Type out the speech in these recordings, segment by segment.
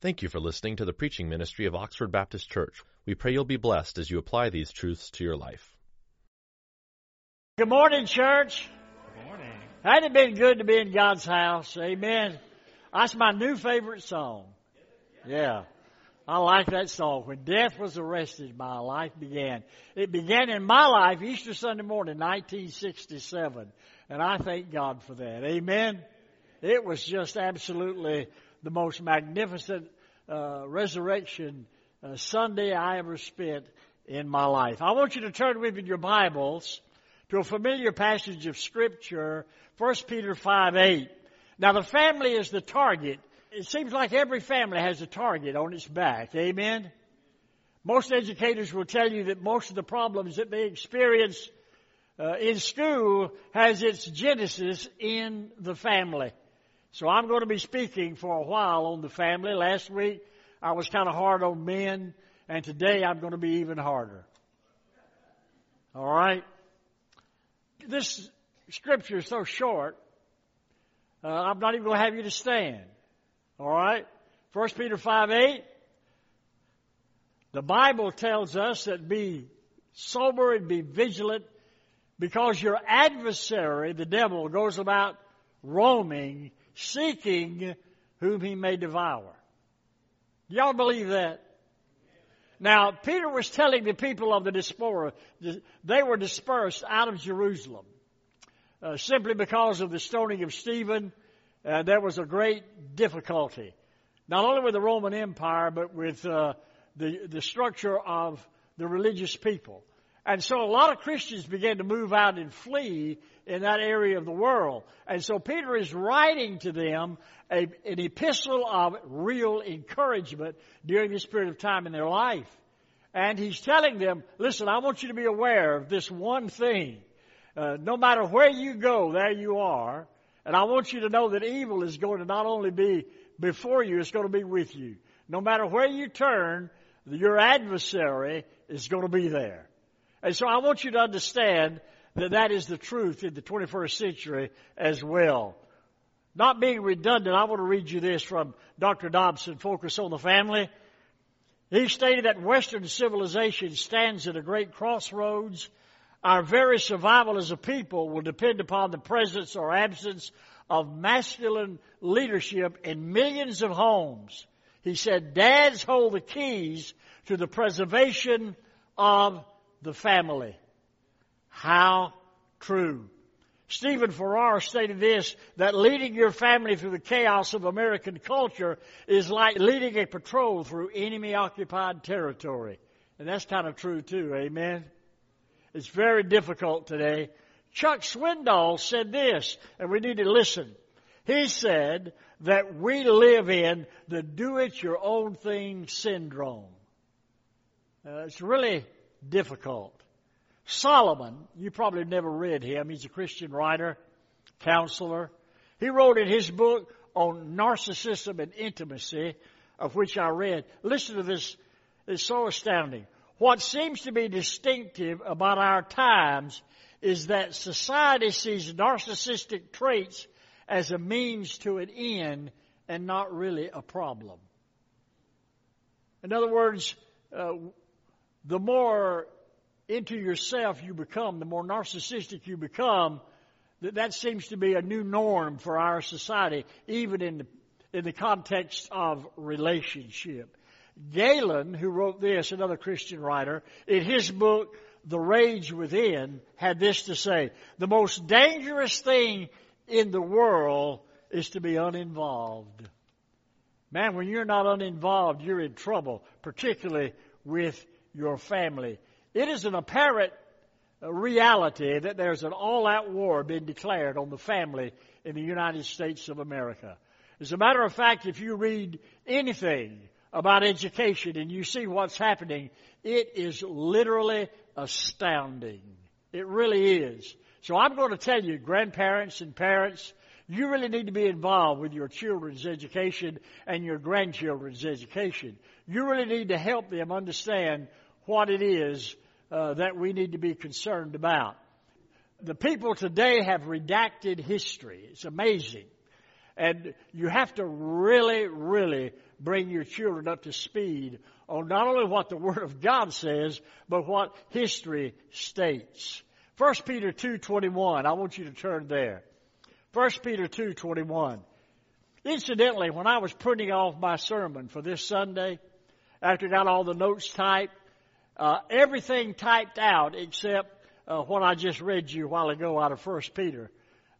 Thank you for listening to the preaching ministry of Oxford Baptist Church. We pray you'll be blessed as you apply these truths to your life. Good morning, church. Good morning. Hasn't it been good to be in God's house? Amen. That's my new favorite song. Yeah. I like that song. When death was arrested, my life began. It began in my life Easter Sunday morning, 1967. And I thank God for that. Amen. It was just absolutely the most magnificent uh, resurrection uh, Sunday I ever spent in my life. I want you to turn with me your Bibles to a familiar passage of Scripture, 1 Peter 5 8. Now the family is the target. It seems like every family has a target on its back. Amen? Most educators will tell you that most of the problems that they experience uh, in school has its genesis in the family. So I'm going to be speaking for a while on the family. Last week I was kind of hard on men, and today I'm going to be even harder. All right? This scripture is so short, uh, I'm not even going to have you to stand. All right? 1 Peter 5 8. The Bible tells us that be sober and be vigilant because your adversary, the devil, goes about roaming, seeking whom he may devour. Y'all believe that? Now, Peter was telling the people of the diaspora, they were dispersed out of Jerusalem. Uh, simply because of the stoning of Stephen, uh, there was a great difficulty. Not only with the Roman Empire, but with uh, the, the structure of the religious people. And so a lot of Christians began to move out and flee in that area of the world. And so Peter is writing to them a, an epistle of real encouragement during this period of time in their life. And he's telling them, listen, I want you to be aware of this one thing. Uh, no matter where you go, there you are. And I want you to know that evil is going to not only be before you, it's going to be with you. No matter where you turn, your adversary is going to be there. And so I want you to understand that that is the truth in the 21st century as well. Not being redundant, I want to read you this from Dr. Dobson, Focus on the Family. He stated that Western civilization stands at a great crossroads. Our very survival as a people will depend upon the presence or absence of masculine leadership in millions of homes. He said, dads hold the keys to the preservation of the family. How true. Stephen Farrar stated this, that leading your family through the chaos of American culture is like leading a patrol through enemy occupied territory. And that's kind of true too, amen? It's very difficult today. Chuck Swindoll said this, and we need to listen. He said that we live in the do it your own thing syndrome. Uh, it's really difficult. Solomon, you probably never read him. He's a Christian writer, counselor. He wrote in his book on narcissism and intimacy, of which I read. Listen to this. It's so astounding. What seems to be distinctive about our times is that society sees narcissistic traits as a means to an end and not really a problem. In other words, uh, the more into yourself you become, the more narcissistic you become, that that seems to be a new norm for our society, even in the, in the context of relationship. Gaylin, who wrote this, another Christian writer, in his book, The Rage Within, had this to say, the most dangerous thing in the world is to be uninvolved. Man, when you're not uninvolved, you're in trouble, particularly with your family. It is an apparent uh, reality that there's an all-out war being declared on the family in the United States of America. As a matter of fact, if you read anything about education and you see what's happening, it is literally astounding. It really is. So I'm going to tell you, grandparents and parents, you really need to be involved with your children's education and your grandchildren's education. You really need to help them understand what it is uh, that we need to be concerned about. The people today have redacted history. It's amazing. And you have to really, really bring your children up to speed on not only what the Word of God says, but what history states. 1 Peter 2.21, I want you to turn there. 1 Peter 2.21. Incidentally, when I was printing off my sermon for this Sunday, after I got all the notes typed, uh, everything typed out except uh, what I just read you a while ago out of 1 Peter,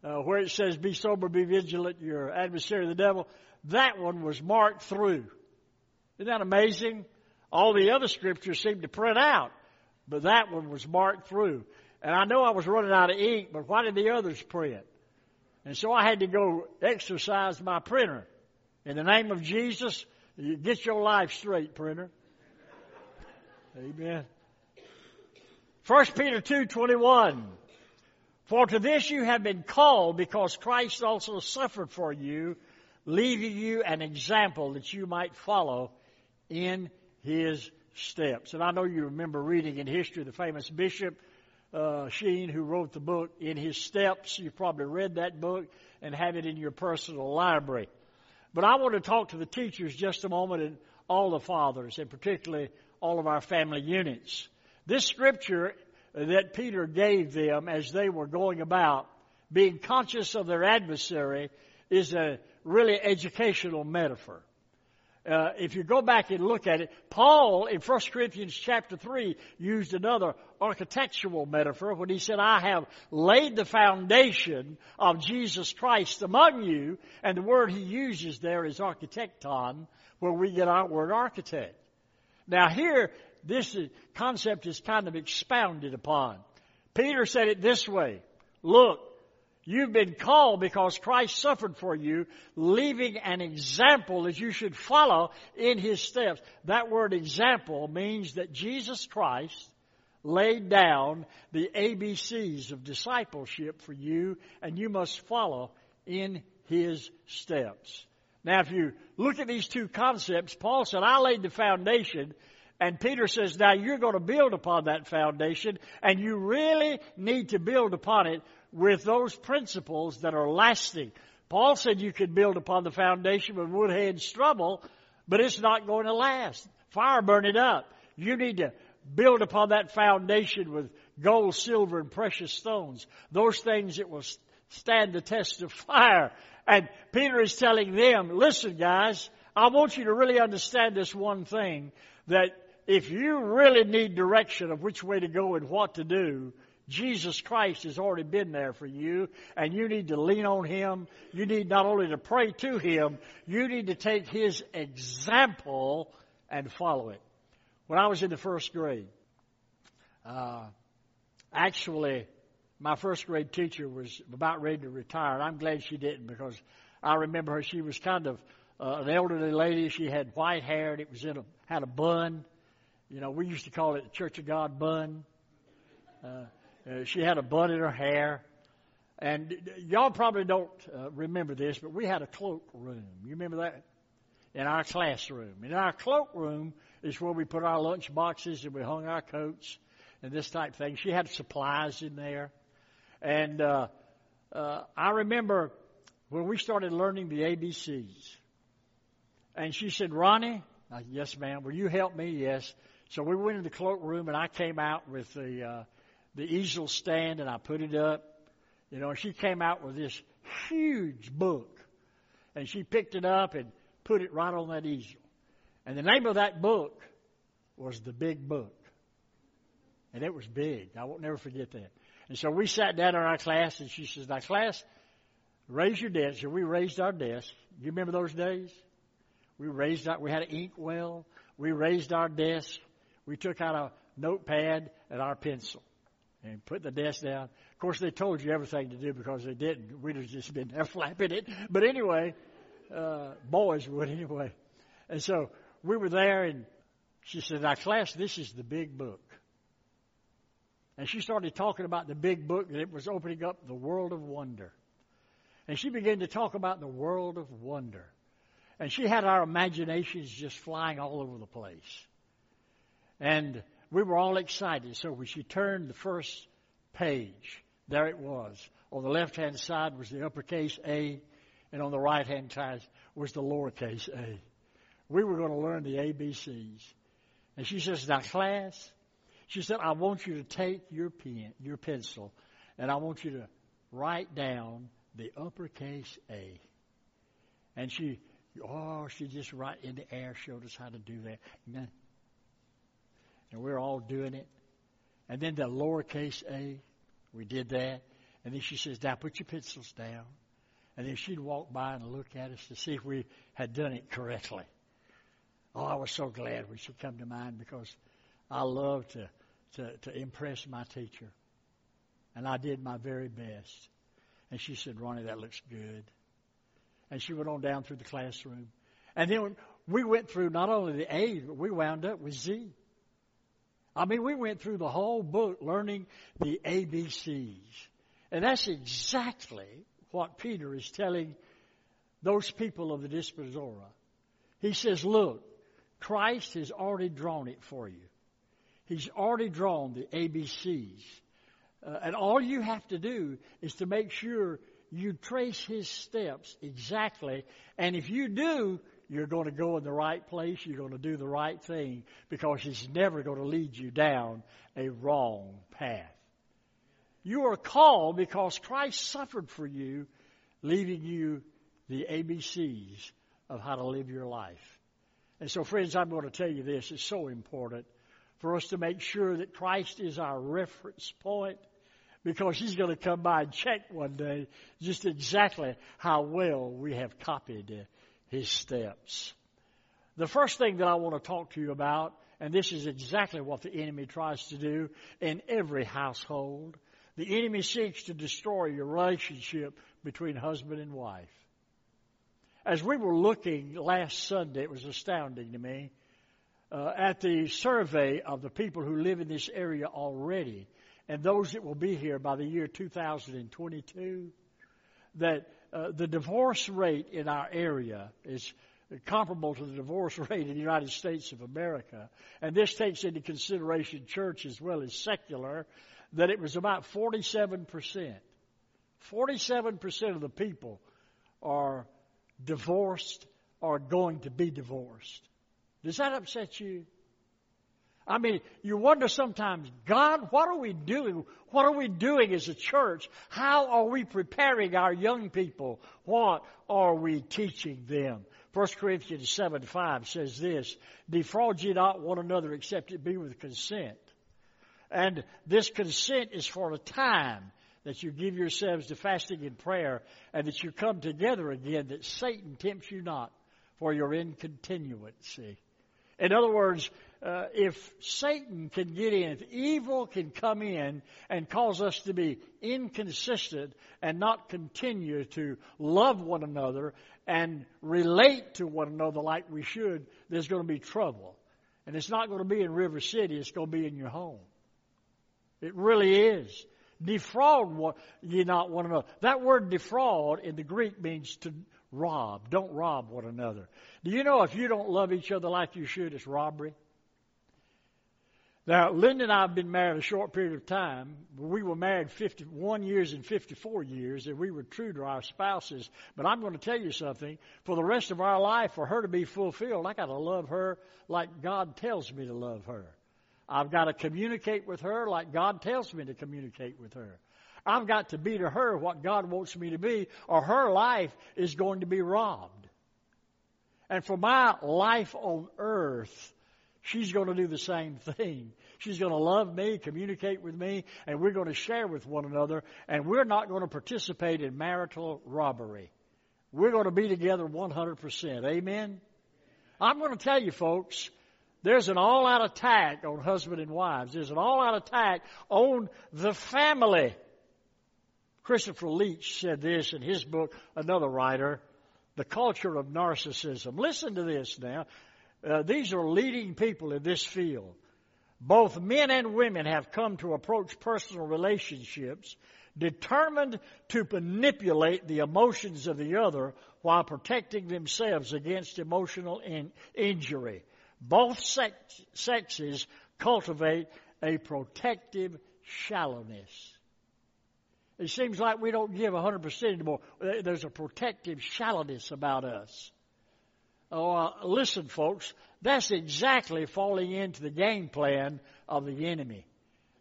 uh, where it says, Be sober, be vigilant, your adversary, the devil. That one was marked through. Isn't that amazing? All the other scriptures seemed to print out, but that one was marked through. And I know I was running out of ink, but why did the others print? And so I had to go exercise my printer. In the name of Jesus, get your life straight, printer. Amen. 1 Peter 2:21 For to this you have been called because Christ also suffered for you, leaving you an example that you might follow in his steps. And I know you remember reading in history the famous bishop uh, Sheen, who wrote the book In His Steps. You've probably read that book and have it in your personal library. But I want to talk to the teachers just a moment and all the fathers, and particularly all of our family units. This scripture that Peter gave them as they were going about, being conscious of their adversary, is a really educational metaphor. Uh, if you go back and look at it, Paul in 1 Corinthians chapter 3 used another architectural metaphor when he said, I have laid the foundation of Jesus Christ among you, and the word he uses there is architecton, where we get our word architect. Now here, this concept is kind of expounded upon. Peter said it this way, look, You've been called because Christ suffered for you, leaving an example that you should follow in His steps. That word example means that Jesus Christ laid down the ABCs of discipleship for you, and you must follow in His steps. Now, if you look at these two concepts, Paul said, I laid the foundation, and Peter says, now you're going to build upon that foundation, and you really need to build upon it with those principles that are lasting. Paul said you could build upon the foundation with wood, hay, and stubble, but it's not going to last. Fire burn it up. You need to build upon that foundation with gold, silver, and precious stones. Those things that will stand the test of fire. And Peter is telling them, listen guys, I want you to really understand this one thing, that if you really need direction of which way to go and what to do, Jesus Christ has already been there for you, and you need to lean on Him. You need not only to pray to Him, you need to take His example and follow it. When I was in the first grade, uh, actually, my first grade teacher was about ready to retire, and I'm glad she didn't because I remember her. She was kind of uh, an elderly lady. She had white hair, and it was in a had a bun. You know, we used to call it the Church of God bun. Uh, uh, she had a bun in her hair. And y'all probably don't uh, remember this, but we had a cloak room. You remember that? In our classroom. In our cloak room is where we put our lunch boxes and we hung our coats and this type of thing. She had supplies in there. And uh, uh, I remember when we started learning the ABCs. And she said, Ronnie, I, yes, ma'am. Will you help me? Yes. So we went in the cloakroom, and I came out with the uh, the easel stand and I put it up. You know, she came out with this huge book and she picked it up and put it right on that easel. And the name of that book was The Big Book. And it was big. I won't never forget that. And so we sat down in our class and she says, now class, raise your desk. So we raised our desk. You remember those days? We raised our, we had an ink well. We raised our desk. We took out a notepad and our pencil and put the desk down. Of course, they told you everything to do because they didn't. We'd have just been there flapping it. But anyway, uh, boys would anyway. And so we were there, and she said, "Now, class, this is the big book." And she started talking about the big book that it was opening up the world of wonder. And she began to talk about the world of wonder. And she had our imaginations just flying all over the place. And we were all excited. So when she turned the first page, there it was. On the left hand side was the uppercase A, and on the right hand side was the lowercase a. we were going to learn the ABCs. And she says, now class, she said, I want you to take your pen, your pencil, and I want you to write down the uppercase A. And she, oh, she just right in the air showed us how to do that. And we're all doing it. And then the lowercase a, we did that. And then she says, now put your pencils down. And then she'd walk by and look at us to see if we had done it correctly. Oh, I was so glad when she come to mind because I love to, to, to impress my teacher. And I did my very best. And she said, Ronnie, that looks good. And she went on down through the classroom. And then we went through not only the A, but we wound up with Z. I mean, we went through the whole book learning the ABCs. And that's exactly what Peter is telling those people of the Diaspora. He says, look, Christ has already drawn it for you. He's already drawn the ABCs. Uh, and all you have to do is to make sure you trace his steps exactly. And if you do, you're going to go in the right place. You're going to do the right thing because he's never going to lead you down a wrong path. You are called because Christ suffered for you, leaving you the ABCs of how to live your life. And so, friends, I'm going to tell you this. It's so important for us to make sure that Christ is our reference point because he's going to come by and check one day just exactly how well we have copied his steps. The first thing that I want to talk to you about, and this is exactly what the enemy tries to do in every household, the enemy seeks to destroy your relationship between husband and wife. As we were looking last Sunday, it was astounding to me, uh, at the survey of the people who live in this area already and those that will be here by the year 2022, that uh, the divorce rate in our area is comparable to the divorce rate in the United States of America. And this takes into consideration church as well as secular, that it was about 47%. 47% of the people are divorced or going to be divorced. Does that upset you? I mean, you wonder sometimes, God, what are we doing? What are we doing as a church? How are we preparing our young people? What are we teaching them? 1 Corinthians 7 5 says this Defraud ye not one another except it be with consent. And this consent is for a time that you give yourselves to fasting and prayer and that you come together again, that Satan tempts you not for your incontinuancy. In other words, uh, if Satan can get in, if evil can come in and cause us to be inconsistent and not continue to love one another and relate to one another like we should, there's going to be trouble. And it's not going to be in River City, it's going to be in your home. It really is. Defraud one, ye not one another. That word defraud in the Greek means to rob. Don't rob one another. Do you know if you don't love each other like you should, it's robbery? Now, Linda and I have been married a short period of time. We were married 51 years and 54 years, and we were true to our spouses. But I'm going to tell you something. For the rest of our life, for her to be fulfilled, I got to love her like God tells me to love her. I've got to communicate with her like God tells me to communicate with her. I've got to be to her what God wants me to be, or her life is going to be robbed. And for my life on earth, she's going to do the same thing. She's going to love me, communicate with me, and we're going to share with one another, and we're not going to participate in marital robbery. We're going to be together 100%. Amen? I'm going to tell you folks, there's an all out attack on husband and wives. There's an all out attack on the family. Christopher Leach said this in his book, another writer, The Culture of Narcissism. Listen to this now. Uh, these are leading people in this field. Both men and women have come to approach personal relationships determined to manipulate the emotions of the other while protecting themselves against emotional in- injury. Both sex- sexes cultivate a protective shallowness. It seems like we don't give 100% anymore. There's a protective shallowness about us. Oh, uh, listen, folks, that's exactly falling into the game plan of the enemy.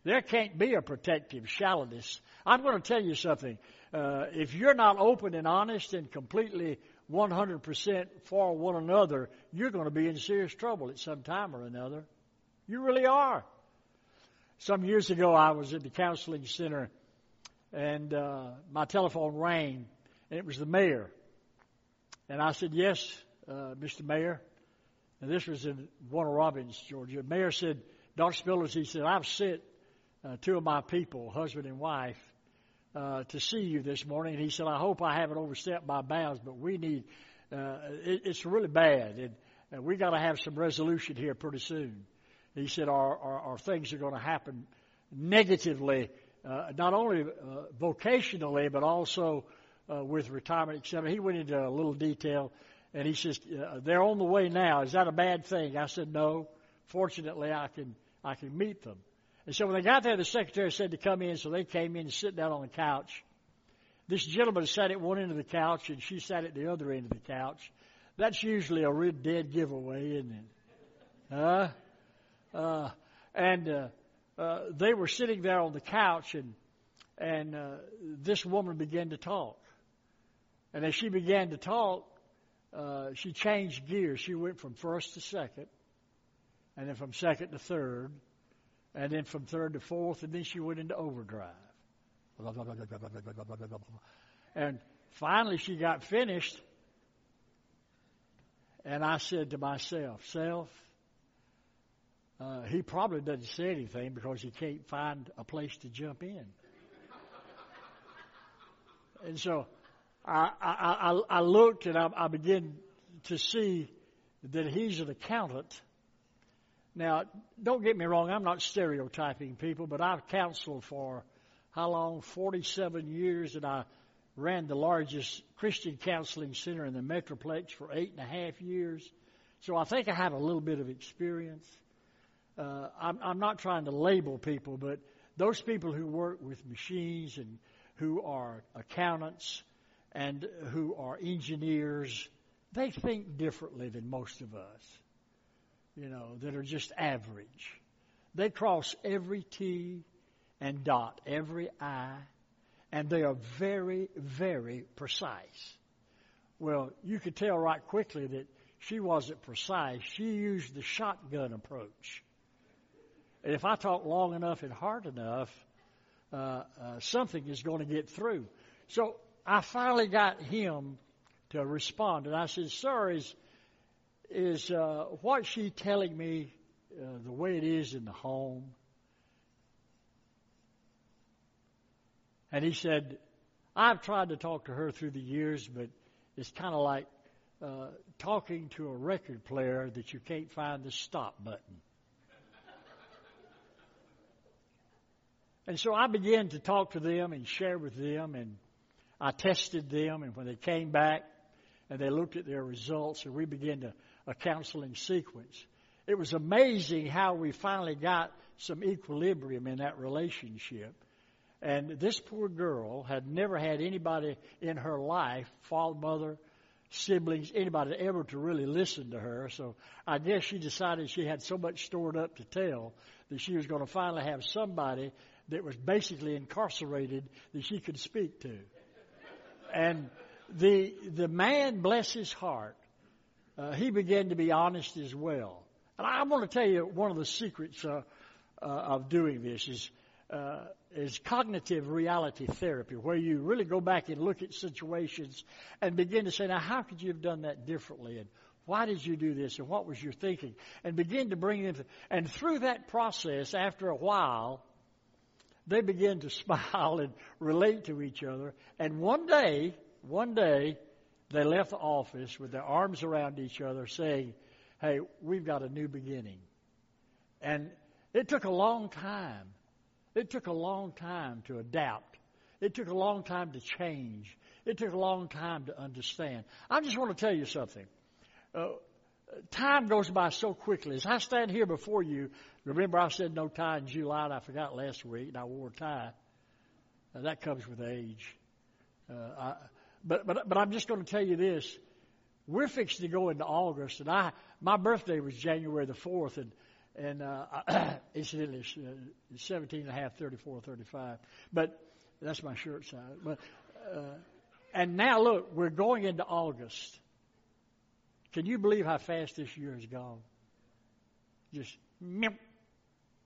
There can't be a protective shallowness. I'm going to tell you something. Uh, if you're not open and honest and completely 100% for one another, you're going to be in serious trouble at some time or another. You really are. Some years ago, I was at the counseling center, and uh, my telephone rang, and it was the mayor. And I said, "Yes, uh, Mr. Mayor." And this was in Warner Robins, Georgia. Mayor said, "Dr. Spillers," he said, "I've sent uh, two of my people, husband and wife, uh, to see you this morning. And he said, I hope I haven't overstepped my bounds, but we need, uh, it, it's really bad. And, and we got to have some resolution here pretty soon. He said, our, our, our things are going to happen negatively, uh, not only uh, vocationally, but also uh, with retirement, etc. He went into a little detail, and he says, uh, they're on the way now. Is that a bad thing? I said, no. Fortunately, I can, I can meet them. And so when they got there, the secretary said to come in, so they came in and sit down on the couch. This gentleman sat at one end of the couch, and she sat at the other end of the couch. That's usually a real dead giveaway, isn't it? Huh? Uh, and uh, uh, they were sitting there on the couch, and and uh, this woman began to talk. And as she began to talk, uh, she changed gears. She went from first to second, and then from second to third, and then from third to fourth, and then she went into overdrive. And finally, she got finished, and I said to myself, Self, uh, he probably doesn't say anything because he can't find a place to jump in. and so I, I, I looked and I, I began to see that he's an accountant now, don't get me wrong, I'm not stereotyping people, but I've counseled for how long? 47 years, and I ran the largest Christian counseling center in the Metroplex for eight and a half years. So I think I have a little bit of experience. Uh, I'm, I'm not trying to label people, but those people who work with machines and who are accountants and who are engineers, they think differently than most of us you know, that are just average. They cross every T and dot every I, and they are very, very precise. Well, you could tell right quickly that she wasn't precise. She used the shotgun approach. And if I talk long enough and hard enough, uh, uh, something is going to get through. So I finally got him to respond, and I said, "Sir, is is uh, what she telling me uh, the way it is in the home? And he said, I've tried to talk to her through the years, but it's kind of like uh, talking to a record player that you can't find the stop button. and so I began to talk to them and share with them, and I tested them, and when they came back and they looked at their results, and we began to a counseling sequence. It was amazing how we finally got some equilibrium in that relationship. And this poor girl had never had anybody in her life, father, mother, siblings, anybody ever to really listen to her. So I guess she decided she had so much stored up to tell that she was going to finally have somebody that was basically incarcerated that she could speak to. And the the man, bless his heart, uh, he began to be honest as well. And I want to tell you one of the secrets uh, uh, of doing this is uh, is cognitive reality therapy, where you really go back and look at situations and begin to say, now how could you have done that differently, and why did you do this, and what was your thinking, and begin to bring them. To, and through that process, after a while, they begin to smile and relate to each other. And one day, one day, they left the office with their arms around each other saying, Hey, we've got a new beginning. And it took a long time. It took a long time to adapt. It took a long time to change. It took a long time to understand. I just want to tell you something. Uh, time goes by so quickly. As I stand here before you, remember I said no tie in July, and I forgot last week, and I wore a tie. Uh, that comes with age. Uh, I, but, but, but I'm just going to tell you this. we're fixing to go into August, and I my birthday was January the fourth, and and uh, incidentally, it's, uh, 17 and a half, 34, 35. But that's my shirt size. But uh, and now look, we're going into August. Can you believe how fast this year has gone? Just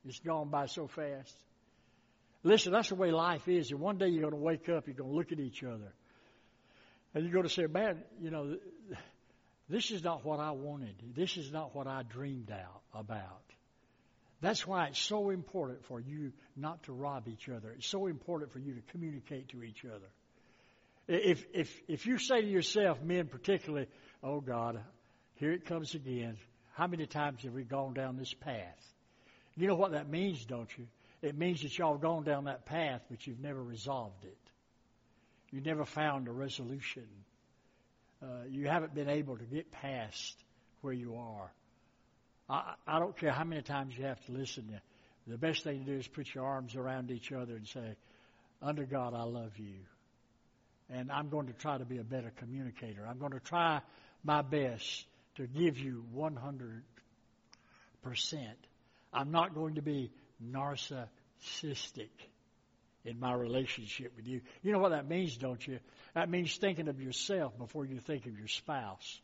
it's gone by so fast. Listen, that's the way life is. And one day you're going to wake up, you're going to look at each other, and you're going to say, "Man, you know, this is not what I wanted. This is not what I dreamed out about." That's why it's so important for you not to rob each other. It's so important for you to communicate to each other. If if if you say to yourself, men particularly, "Oh God, here it comes again." How many times have we gone down this path? You know what that means, don't you? It means that y'all gone down that path, but you've never resolved it. You never found a resolution. Uh, you haven't been able to get past where you are. I, I don't care how many times you have to listen. To, The best thing to do is put your arms around each other and say, Under God, I love you. And I'm going to try to be a better communicator. I'm going to try my best to give you 100%. I'm not going to be narcissistic in my relationship with you. You know what that means, don't you? That means thinking of yourself before you think of your spouse.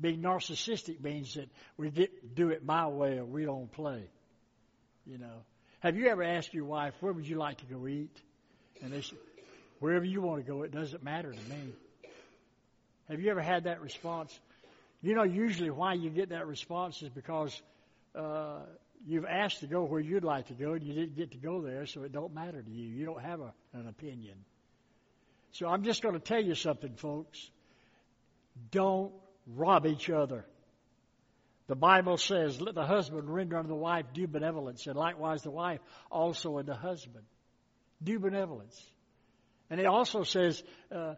Being narcissistic means that we get do it my way or we don't play. You know. Have you ever asked your wife, where would you like to go eat? And they say, wherever you want to go, it doesn't matter to me. Have you ever had that response? You know, usually why you get that response is because uh, you've asked to go where you'd like to go, and you didn't get to go there, so it don't matter to you. You don't have a, an opinion. So I'm just going to tell you something, folks. Don't rob each other. The Bible says, let the husband render unto the wife due benevolence, and likewise the wife also unto the husband. Due benevolence. And it also says, uh,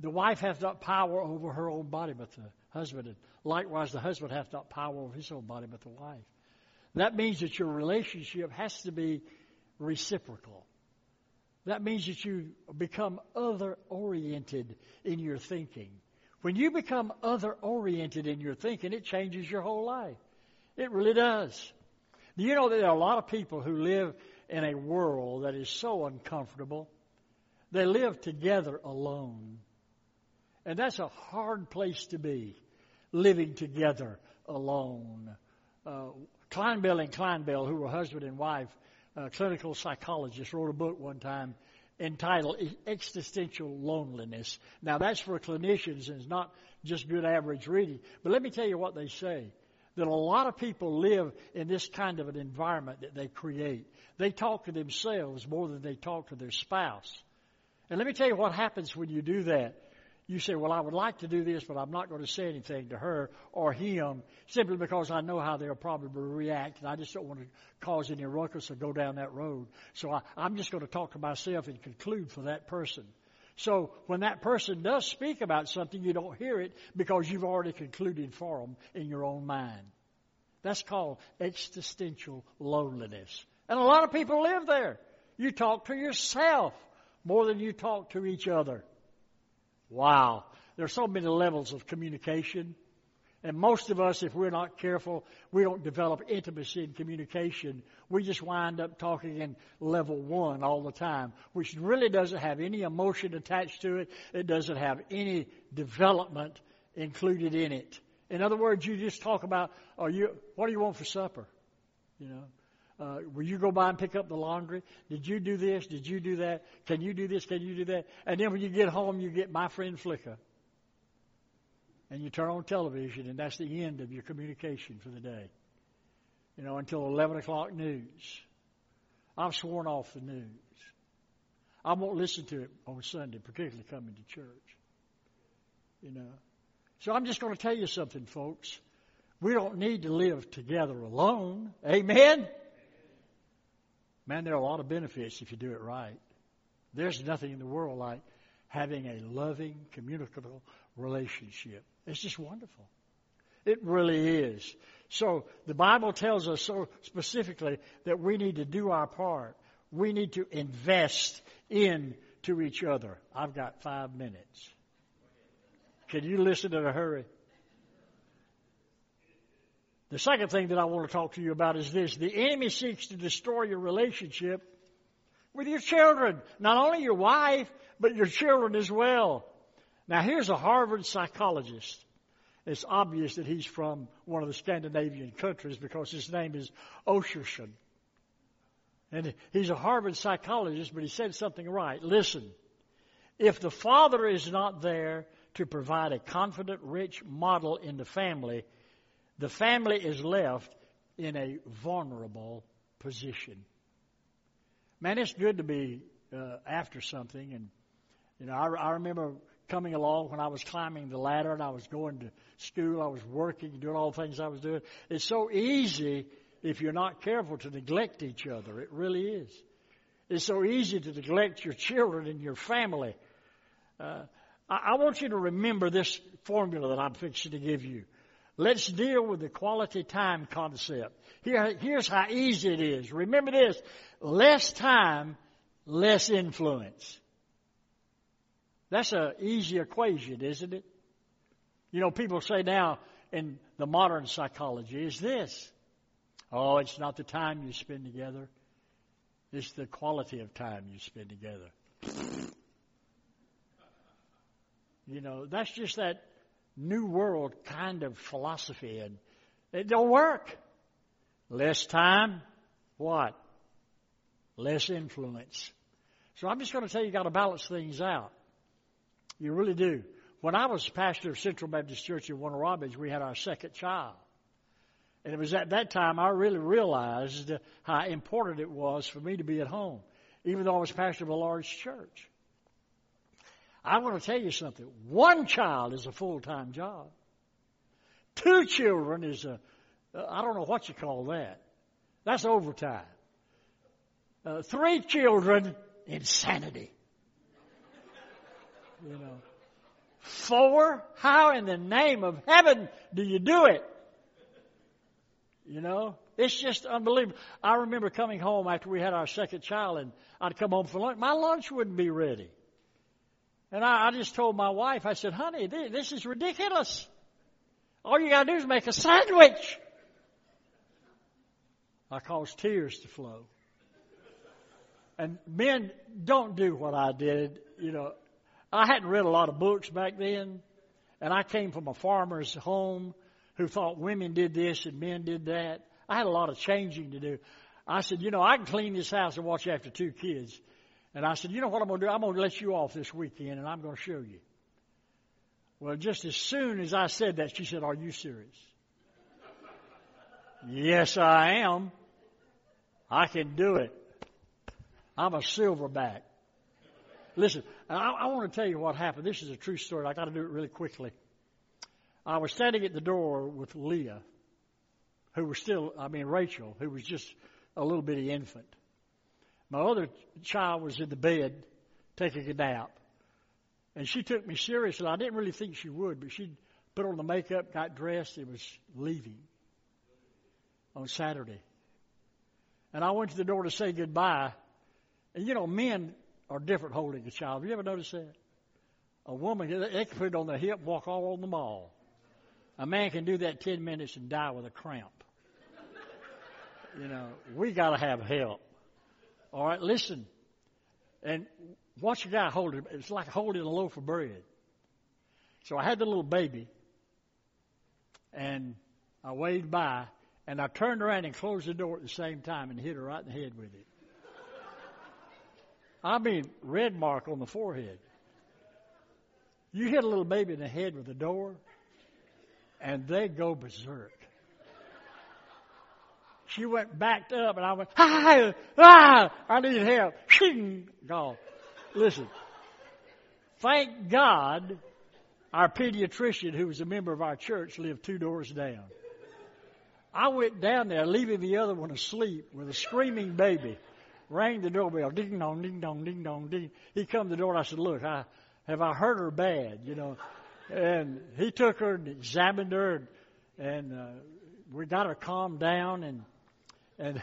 the wife hath not power over her own body, but the husband. And likewise, the husband hath not power over his own body, but the wife. That means that your relationship has to be reciprocal. That means that you become other oriented in your thinking. When you become other oriented in your thinking, it changes your whole life. It really does. Do you know that there are a lot of people who live in a world that is so uncomfortable? They live together alone. And that's a hard place to be, living together alone. Uh, Clinebell and Clinebell, who were husband and wife, uh, clinical psychologists, wrote a book one time entitled Existential Loneliness. Now, that's for clinicians and it's not just good average reading. But let me tell you what they say that a lot of people live in this kind of an environment that they create. They talk to themselves more than they talk to their spouse. And let me tell you what happens when you do that. You say, well, I would like to do this, but I'm not going to say anything to her or him simply because I know how they'll probably react and I just don't want to cause any ruckus or go down that road. So I, I'm just going to talk to myself and conclude for that person. So when that person does speak about something, you don't hear it because you've already concluded for them in your own mind. That's called existential loneliness. And a lot of people live there. You talk to yourself more than you talk to each other. Wow. There are so many levels of communication. And most of us, if we're not careful, we don't develop intimacy in communication. We just wind up talking in level one all the time, which really doesn't have any emotion attached to it. It doesn't have any development included in it. In other words, you just talk about, are you, what do you want for supper? You know, uh, will you go by and pick up the laundry? Did you do this? Did you do that? Can you do this? Can you do that? And then when you get home, you get my friend Flicker. And you turn on television, and that's the end of your communication for the day. You know, until 11 o'clock news. I've sworn off the news. I won't listen to it on Sunday, particularly coming to church. You know. So I'm just going to tell you something, folks. We don't need to live together alone. Amen? Man, there are a lot of benefits if you do it right. There's nothing in the world like having a loving, communicable relationship. It's just wonderful. It really is. So the Bible tells us so specifically that we need to do our part. We need to invest into each other. I've got five minutes. Can you listen in a hurry? The second thing that I want to talk to you about is this. The enemy seeks to destroy your relationship with your children. Not only your wife, but your children as well. Now here's a Harvard psychologist. It's obvious that he's from one of the Scandinavian countries because his name is Osherson. And he's a Harvard psychologist, but he said something right. Listen, if the father is not there to provide a confident, rich model in the family, the family is left in a vulnerable position. Man, it's good to be uh, after something. And, you know, I, I remember coming along when I was climbing the ladder and I was going to school, I was working, doing all the things I was doing. It's so easy if you're not careful to neglect each other. It really is. It's so easy to neglect your children and your family. Uh, I, I want you to remember this formula that I'm fixing to give you. Let's deal with the quality time concept. Here, here's how easy it is. Remember this. Less time, less influence. That's an easy equation, isn't it? You know, people say now in the modern psychology is this. Oh, it's not the time you spend together. It's the quality of time you spend together. You know, that's just that new world kind of philosophy and it don't work. Less time, what? Less influence. So I'm just going to tell you, you got to balance things out. You really do. When I was pastor of Central Baptist Church in Warner Robins, we had our second child. And it was at that time I really realized how important it was for me to be at home, even though I was pastor of a large church. I want to tell you something. One child is a full-time job. Two children is a, I don't know what you call that. That's overtime. Uh, three children, insanity. You know. Four? How in the name of heaven do you do it? You know, it's just unbelievable. I remember coming home after we had our second child and I'd come home for lunch. My lunch wouldn't be ready. And I, I just told my wife, I said, honey, this, is ridiculous. All you gotta do is make a sandwich. I caused tears to flow. And men don't do what I did. You know, I hadn't read a lot of books back then, and I came from a farmer's home who thought women did this and men did that. I had a lot of changing to do. I said, you know, I can clean this house and watch after two kids. And I said, you know what I'm going to do? I'm going to let you off this weekend and I'm going to show you. Well, just as soon as I said that, she said, are you serious? yes, I am. I can do it. I'm a silverback. Listen, I, I want to tell you what happened. This is a true story. I got to do it really quickly. I was standing at the door with Leah, who was still, I mean, Rachel, who was just a little bitty infant. My other child was in the bed taking a nap. And she took me seriously. I didn't really think she would, but she put on the makeup, got dressed, and was leaving on Saturday. And I went to the door to say goodbye. And you know, men are different holding a child. Have you ever noticed that? A woman, they can put it on their hip, walk all on the mall. A man can do that 10 minutes and die with a cramp. You know, we gotta have help. All right, listen. And watch a guy hold it. It's like holding a loaf of bread. So I had the little baby, and I waved by, and I turned around and closed the door at the same time and hit her right in the head with it. I mean, red mark on the forehead. You hit a little baby in the head with a door, and they go berserk. She went backed up, and I went, ah, ah, I need help. Shing. Listen, thank God our pediatrician, who was a member of our church, lived two doors down. I went down there, leaving the other one asleep with a screaming baby. Rang the doorbell, ding dong, ding dong, ding dong, ding. He come to the door and I said, look, I, have I hurt her bad, you know? And he took her and examined her and, and uh, we got her calmed down and and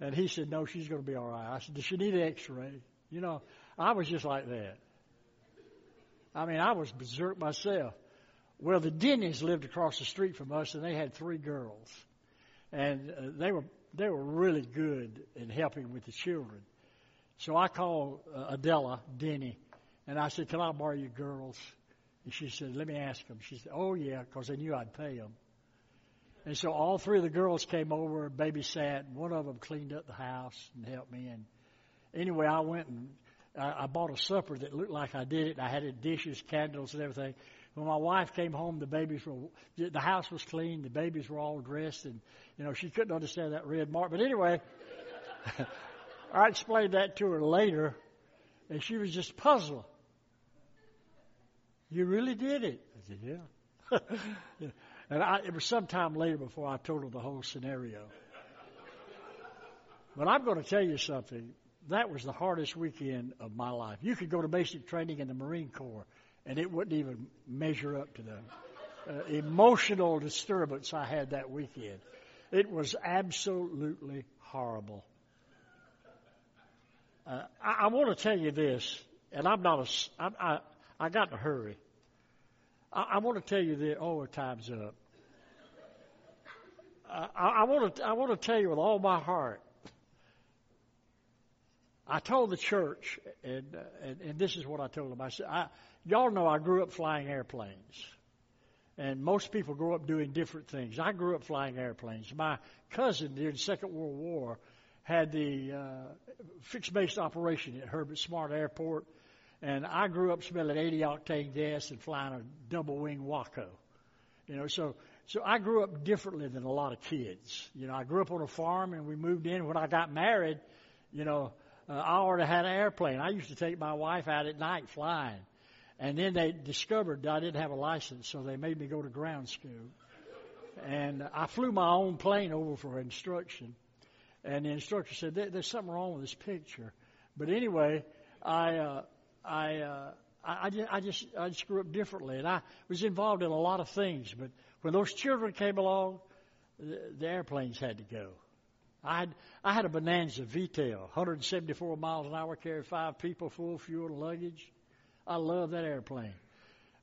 and he said, No, she's going to be all right. I said, Does she need an x ray? You know, I was just like that. I mean, I was berserk myself. Well, the Denny's lived across the street from us, and they had three girls, and uh, they were they were really good in helping with the children. So I called uh, Adela Denny, and I said, "Can I borrow your girls?" And she said, "Let me ask them." She said, "Oh yeah," because they knew I'd pay them. And so all three of the girls came over, babysat, one of them cleaned up the house and helped me. And anyway, I went and I, I bought a supper that looked like I did it. I had it dishes, candles, and everything. When my wife came home, the babies were, the house was clean, the babies were all dressed, and, you know, she couldn't understand that red mark. But anyway, I explained that to her later, and she was just puzzled. You really did it? I said, yeah. And I, it was some time later before I told her the whole scenario. But I'm going to tell you something. That was the hardest weekend of my life. You could go to basic training in the Marine Corps, and it wouldn't even measure up to the uh, emotional disturbance I had that weekend. It was absolutely horrible. Uh, I, I want to tell you this, and I'm not a. I, I, I got to hurry. I, I want to tell you that. Oh, time's up. I, I want to. I want to tell you with all my heart. I told the church, and, and and this is what I told them. I said, I, "Y'all know I grew up flying airplanes, and most people grow up doing different things. I grew up flying airplanes. My cousin during the Second World War had the uh, fixed base operation at Herbert Smart Airport, and I grew up smelling 80 octane gas and flying a double wing Waco. You know, so so I grew up differently than a lot of kids. You know, I grew up on a farm and we moved in. When I got married, you know, uh, I already had an airplane. I used to take my wife out at night flying. And then they discovered that I didn't have a license, so they made me go to ground school. And I flew my own plane over for instruction. And the instructor said, "There's something wrong with this picture." But anyway, I uh, I, uh, I, I, just, I just, I grew up differently, and I was involved in a lot of things. But when those children came along, the, the airplanes had to go. I had, I had a Bonanza V-tail, 174 miles an hour, carried five people, full fuel and luggage. I love that airplane.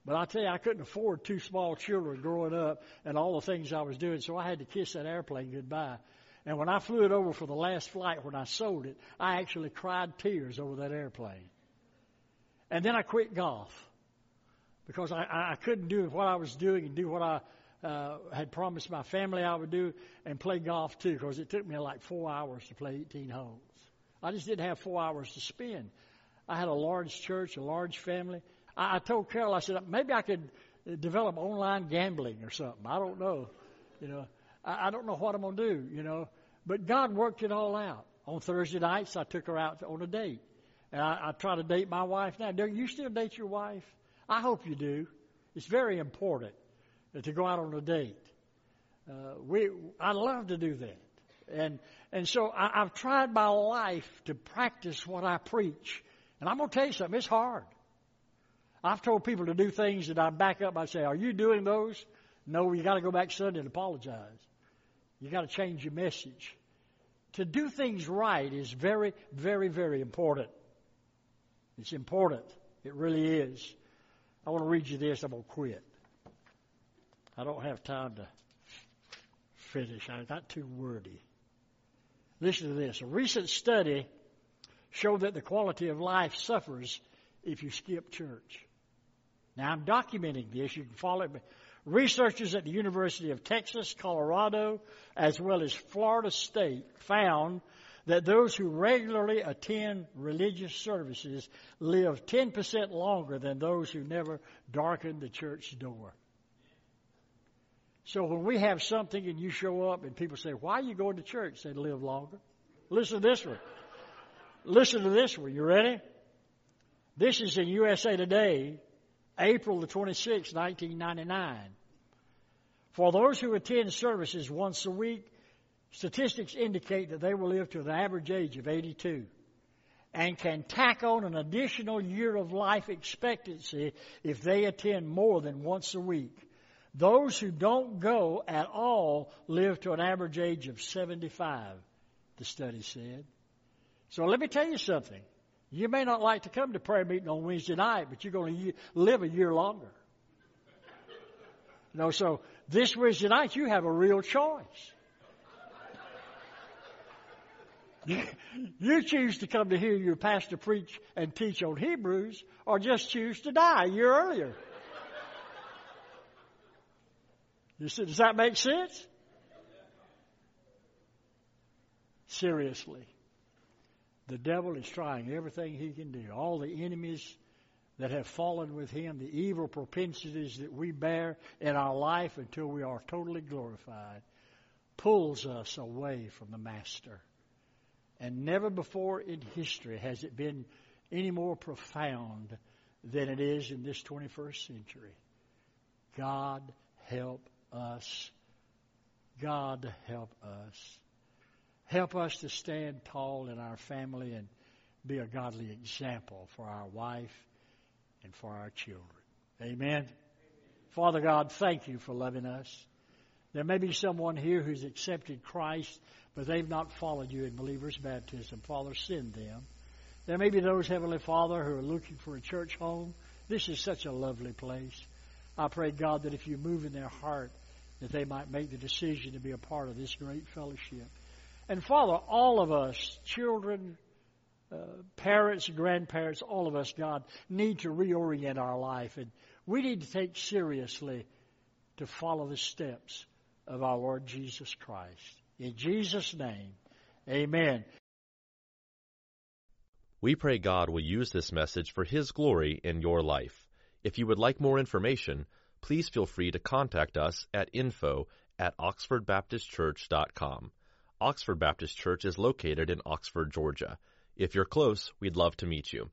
But I tell you, I couldn't afford two small children growing up and all the things I was doing, so I had to kiss that airplane goodbye. And when I flew it over for the last flight, when I sold it, I actually cried tears over that airplane. And then I quit golf because I, I couldn't do what I was doing and do what I uh, had promised my family I would do and play golf too because it took me like four hours to play 18 holes. I just didn't have four hours to spend. I had a large church, a large family. I, I told Carol, I said, maybe I could develop online gambling or something. I don't know. You know, I, I don't know what I'm going to do, you know. But God worked it all out. On Thursday nights, I took her out on a date. And I, I try to date my wife now. Do you still date your wife? I hope you do. It's very important to go out on a date. Uh, we, I love to do that. And, and so I, I've tried my life to practice what I preach. And I'm going to tell you something, it's hard. I've told people to do things that I back up. I say, Are you doing those? No, you got to go back Sunday and apologize. You got to change your message. To do things right is very, very, very important. It's important. It really is. I want to read you this. I'm going to quit. I don't have time to finish. I got too wordy. Listen to this. A recent study showed that the quality of life suffers if you skip church. Now I'm documenting this. You can follow it. Researchers at the University of Texas, Colorado, as well as Florida State found that those who regularly attend religious services live 10% longer than those who never darken the church door. So when we have something and you show up and people say, why are you going to church? They live longer. Listen to this one. Listen to this one. You ready? This is in USA Today, April the 26th, 1999. For those who attend services once a week, Statistics indicate that they will live to an average age of 82 and can tack on an additional year of life expectancy if they attend more than once a week. Those who don't go at all live to an average age of 75, the study said. So let me tell you something. You may not like to come to prayer meeting on Wednesday night, but you're going to live a year longer. You know, so this Wednesday night you have a real choice. You choose to come to hear your pastor preach and teach on Hebrews, or just choose to die a year earlier. You see, does that make sense? Seriously. The devil is trying everything he can do. All the enemies that have fallen with him, the evil propensities that we bear in our life until we are totally glorified, pulls us away from the Master. And never before in history has it been any more profound than it is in this 21st century. God help us. God help us. Help us to stand tall in our family and be a godly example for our wife and for our children. Amen. Father God, thank you for loving us. There may be someone here who's accepted Christ, but they've not followed you in believer's baptism. Father, send them. There may be those, Heavenly Father, who are looking for a church home. This is such a lovely place. I pray, God, that if you move in their heart, that they might make the decision to be a part of this great fellowship. And Father, all of us, children, uh, parents, grandparents, all of us, God, need to reorient our life. And we need to take seriously to follow the steps of our Lord Jesus Christ. In Jesus' name, amen. We pray God will use this message for His glory in your life. If you would like more information, please feel free to contact us at info at oxfordbaptistchurch.com. Oxford Baptist Church is located in Oxford, Georgia. If you're close, we'd love to meet you.